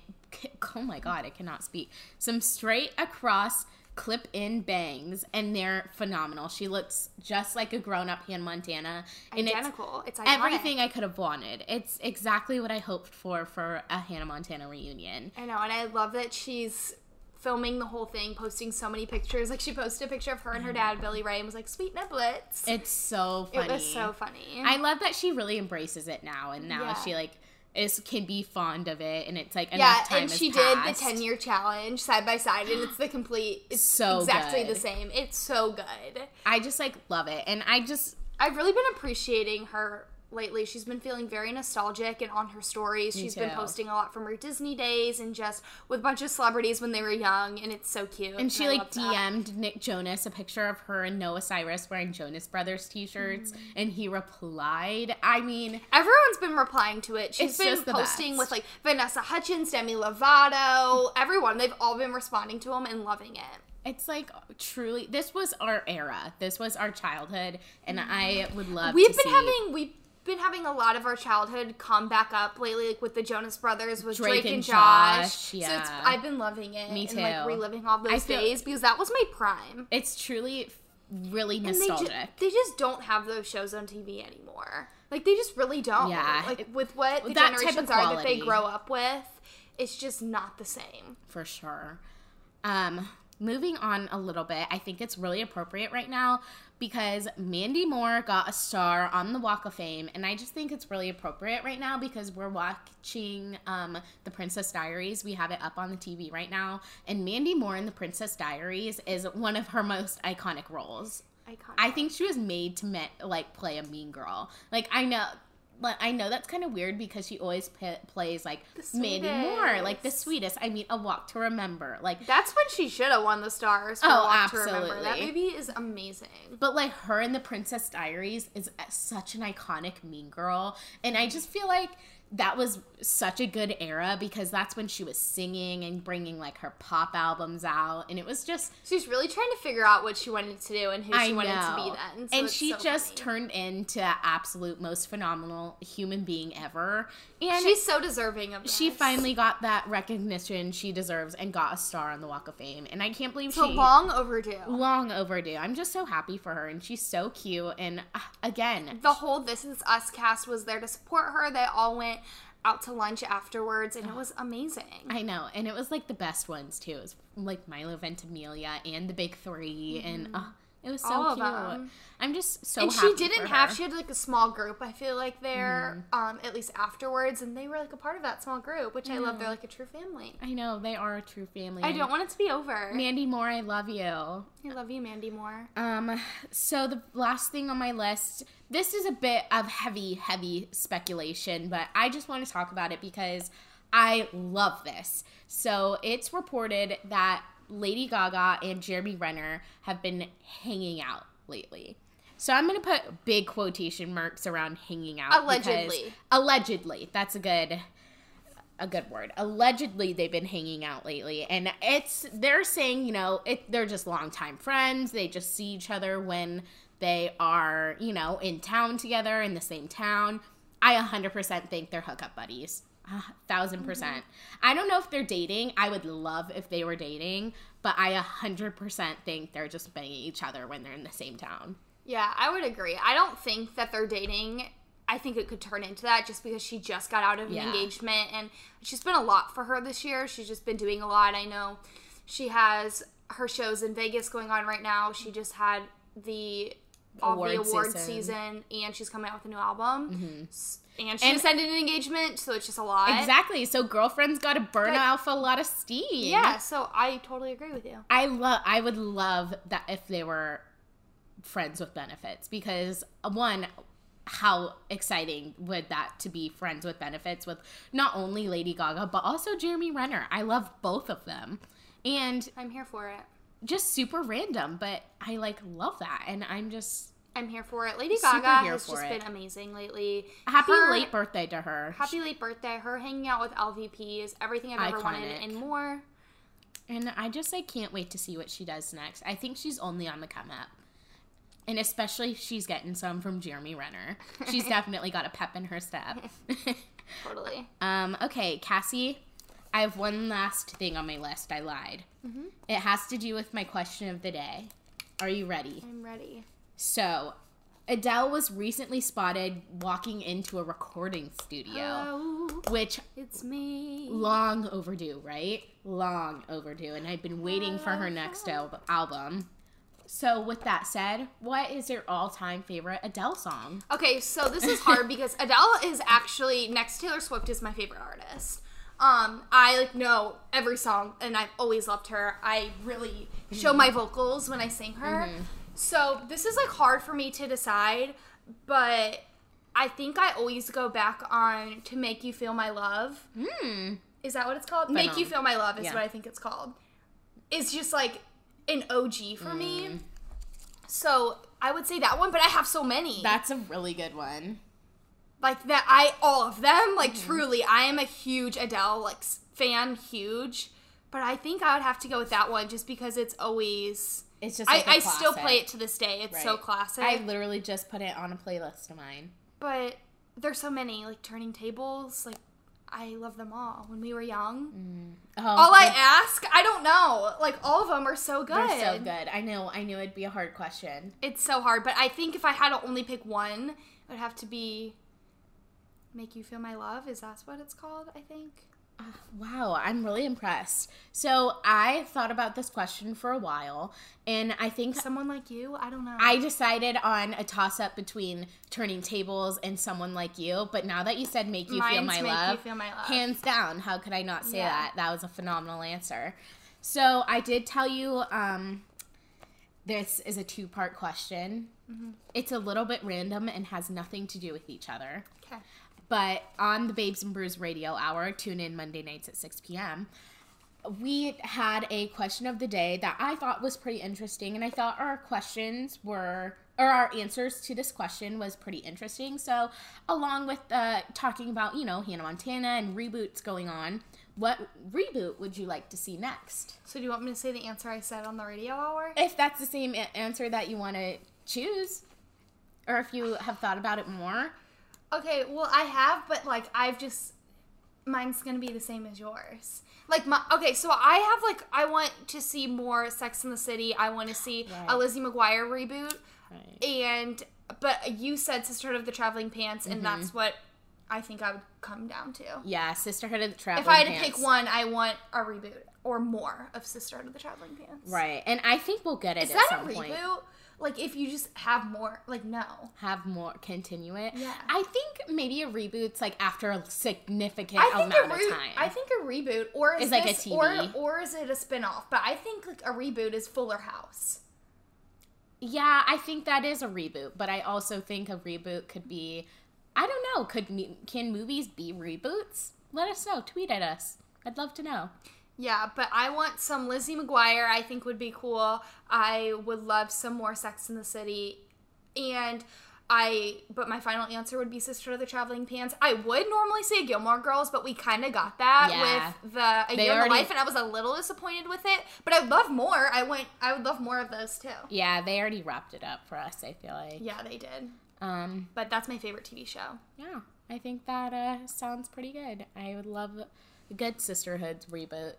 Oh my god, I cannot speak. Some straight across clip in bangs and they're phenomenal. She looks just like a grown-up Hannah Montana and Identical. It's, it's everything I could have wanted. It's exactly what I hoped for for a Hannah Montana reunion. I know, and I love that she's filming the whole thing, posting so many pictures. Like she posted a picture of her and her dad, Billy Ray, and was like, "Sweet niblets." It's so funny. It was so funny. I love that she really embraces it now and now Yeah. she like is can be fond of it and it's like yeah, and she did the ten year challenge side by side, and it's the complete. It's So exactly good. the same. It's so good. I just like love it, and I just I've really been appreciating her lately. She's been feeling very nostalgic and on her stories. Me She's been posting a lot from her Disney days and just with a bunch of celebrities when they were young, and it's so cute. and she I like. DM'd Nick Jonas a picture of her and Noah Cyrus wearing Jonas Brothers t-shirts, Mm. and he replied. I mean, Everyone's been replying to it. She's been posting best. with like Vanessa Hudgens, Demi Lovato, everyone. They've all been responding to him and loving it. it's like truly this was our era. This was our childhood, and I would love. We've been see having we've been having a lot of our childhood come back up lately, like with the Jonas Brothers, with Drake Drake, and and Josh. Josh, So it's. I've been loving it. Me And like reliving all those feel- days because that was my prime. It's truly really And they, ju- nostalgic. they just don't have those shows on TV anymore. Like they just really don't. Yeah. Like with what the That type of generations are that they grow up with, it's just not the same. for sure. Um, moving on a little bit, I think it's really appropriate right now because Mandy Moore got a star on the Walk of Fame, and I just think it's really appropriate right now because we're watching um, The Princess Diaries. We have it up on the TV right now, and Mandy Moore in The Princess Diaries is one of her most iconic roles. Iconic. I think she was made to me- like play a mean girl. Like I know, like I know that's kind of weird because she always p- plays like Mandy Moore, like the sweetest. I mean, A Walk to Remember, like. That's when she should have won the stars. For Oh, Walk To Remember. That absolutely. movie is amazing. But like her in the Princess Diaries is uh, such an iconic mean girl, and I just feel like that was such a good era because that's when she was singing and bringing like her pop albums out, and it was just She's really trying to figure out what she wanted to do and who I she know. wanted to be then. So and she so just funny. turned into absolute most phenomenal human being ever. And She's so deserving of this. she finally got that recognition she deserves and got a star on the Walk of Fame. And I can't believe so she long overdue. long overdue. I'm just so happy for her and she's so cute and uh, again, The whole This Is Us cast was there to support her. They all went out to lunch afterwards, and it was amazing. I know, and it was like the best ones too. It was like Milo Ventimiglia and the Big 3 and uh, it was so. All of cute. them. I'm just so and she didn't have. She had like a small group. I feel like there, Mm-hmm. um, at least afterwards, and they were like a part of that small group, which I love. They're like a true family. I know they are a true family. I don't want it to be over. Mandy Moore, I love you. I love you, Mandy Moore. Um, so the last thing on my list, this is a bit of heavy, heavy speculation, but I just want to talk about it because I love this. So it's reported that Lady Gaga and Jeremy Renner have been hanging out lately. So I'm gonna put big quotation marks around hanging out. Allegedly. allegedly. That's a good a good word. Allegedly, they've been hanging out lately, and it's they're saying you know it, they're just longtime friends. They just see each other when they are you know in town together in the same town. I 100% think they're hookup buddies. A thousand percent. I don't know if they're dating. I would love if they were dating, but I a 100% think they're just banging each other when they're in the same town. Yeah, I would agree. I don't think that they're dating I think it could turn into that just because she just got out of an engagement and she's been a lot for her this year. She's just been doing a lot. I know she has her shows in Vegas going on right now. She just had the all the Award award season. season. and she's coming out with a new album. S- And she And- an engagement, so it's just a lot. Exactly. So girlfriends got to burn But- off a lot of steam. Yeah, so I totally agree with you. I love. I would love that if they were friends with benefits because one, how exciting would that to be friends with benefits with not only Lady Gaga but also Jeremy Renner. I love both of them, and I'm here for it. just super random, but I like love that, and I'm just I'm here for it. Lady Super Gaga has just it. been amazing lately. happy Her- late birthday to her. Happy late birthday. Her hanging out with LVP is everything I've ever wanted and more. And I just I can't wait to see what she does next. I think she's only on the come up. And especially if she's getting some from Jeremy Renner. She's definitely got a pep in her step. Totally. um, okay, Cassie, I have one last thing on my list. I lied. It has to do with my question of the day. Are you ready? I'm ready. So, Adele was recently spotted walking into a recording studio, Hello, which it's me. long overdue, right? Long overdue, and I've been waiting for her next uh-huh. al- album. So, with that said, what is your all-time favorite Adele song? Okay, so this is hard because Adele is actually next Taylor Swift is my favorite artist. Um, I like know every song and I've always loved her. I really show mm-hmm. my vocals when I sing her. Mm-hmm. So this is like hard for me to decide, but I think I always go back on to make you feel my love. Hmm. Is that what it's called? Make you feel my love is Yeah. what I think it's called. It's just like an OG for Mm. me. So I would say that one, but I have so many That's a really good one. like that i all of them like Mm-hmm. truly i am a huge adele like fan huge but i think i would have to go with that one just because it's always It's just i, like a I still play it to this day. It's so classic I literally just put it on a playlist of mine. but there's so many like turning tables. Like i love them all. When we were young. Mm. Oh, all i ask i don't know. Like all of them are so good They're so good. I know. I knew it'd be a hard question. it's so hard but i think if i had to only pick one it would have to be make you feel my love is that what it's called i think Wow, I'm really impressed. So I thought about this question for a while, and I think someone like you i don't know I decided on a toss up between turning tables and someone like you. But now that you said make you feel my Make You Love, Feel My Love. hands down, how could I not say Yeah. that? That was a phenomenal answer. So I did tell you um, this is a two part question. Mm-hmm. It's a little bit random and has nothing to do with each other. Okay. But on the Babes and Brews radio hour, tune in Monday nights at 6 p.m. We had a question of the day that I thought was pretty interesting, and I thought our questions were, or our answers to this question was pretty interesting. So, along with uh, talking about, you know, Hannah Montana and reboots going on, what reboot would you like to see next? So do you want me to say the answer I said on the radio hour? If that's the same a- answer that you want to choose, or if you have thought about it more. Okay, well I have, but like I've just mine's gonna be the same as yours. Like my okay, so I have like I want to see more Sex in the City. I want to see Right. a Lizzie McGuire reboot, Right. and but you said Sisterhood of the Traveling Pants, and that's mm-hmm. what I think I would come down to. Yeah, Sisterhood of the Traveling If I had to pick one, I want a reboot or more of Sisterhood of the Traveling Pants. Right, and I think we'll get it Is at that a point. Like if you just have more, like no. Have more, continue it. Yeah. I think maybe a reboot's like after a significant amount a of time. I think a reboot, or is Is like a TV. or or is it a spin-off? But I think like a reboot is Fuller House. yeah, I think that is a reboot, but I also think a reboot could be. I don't know. Could can movies be reboots? Let us know. Tweet at us. I'd love to know. Yeah, but I want some Lizzie McGuire. I think would be cool. I would love some more Sex in the City, and I. But my final answer would be Sister of the Traveling Pants. I would normally say Gilmore Girls, but we kind of got that Yeah. with the A They Year in already- the Life, and I was a little disappointed with it. But I would love more. I went. I would love more of those too. Yeah, they already wrapped it up for us. I feel like. Yeah, they did. Um. But that's my favorite TV show. Yeah, I think that uh, sounds pretty good. I would love good Sisterhoods reboot.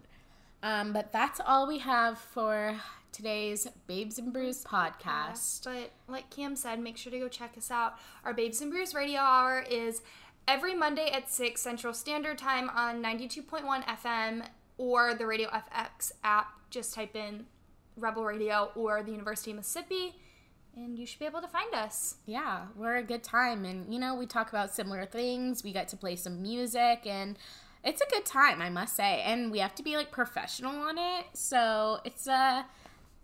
Um, but that's all we have for today's Babes and Brews podcast. But like Cam said, make sure to go check us out. Our Babes and Brews radio hour is every Monday at 6 Central Standard Time on 92.1 FM or the Radio FX app. Just type in Rebel Radio or the University of Mississippi and you should be able to find us. Yeah, we're a good time. And, you know, we talk about similar things. We get to play some music, and it's a good time, I must say. And we have to be like professional on it. So it's a.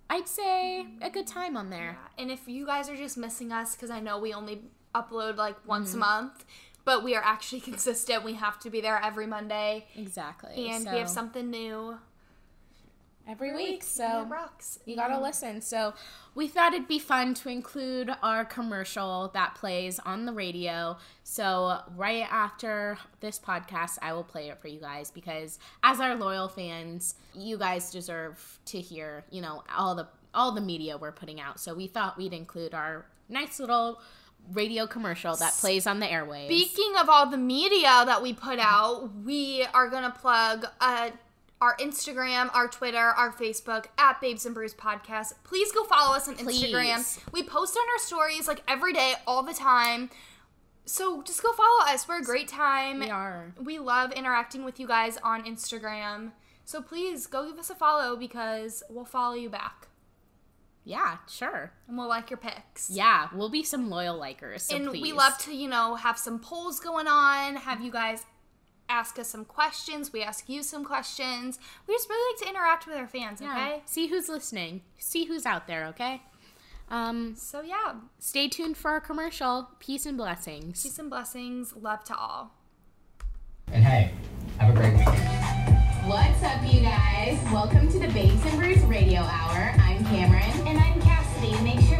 I'd say a good time on there. Yeah. And if you guys are just missing us, because I know we only upload like once mm-hmm. a month, but we are actually consistent. We have to be there every Monday. Exactly. And so. we have something new every week. So rocks. you gotta mm-hmm. listen. So we thought it'd be fun to include our commercial that plays on the radio. So right after this podcast, I will play it for you guys because as our loyal fans, you guys deserve to hear, you know, all the all the media we're putting out. So we thought we'd include our nice little radio commercial that plays on the airwaves. Speaking of all the media that we put out, we are going to plug a our Instagram, our Twitter, our Facebook at Babes and Brews Podcast. Please go follow us on Please. Instagram. We post on our stories like every day, all the time. So just go follow us. We're a great time. We are. We love interacting with you guys on Instagram. So please go give us a follow because we'll follow you back. Yeah, sure. And we'll like your pics. Yeah, we'll be some loyal likers. So and please. we love to, you know, have some polls going on, have you guys ask us some questions. We ask you some questions. We just really like to interact with our fans, okay? Yeah. See who's listening. See who's out there, okay? Um, so yeah. Stay tuned for our commercial. Peace and blessings. Peace and blessings. Love to all. And hey, have a great weekend. What's up, you guys? Welcome to the Babes and Brews Radio Hour. I'm Cameron. And I'm Cassidy. Make sure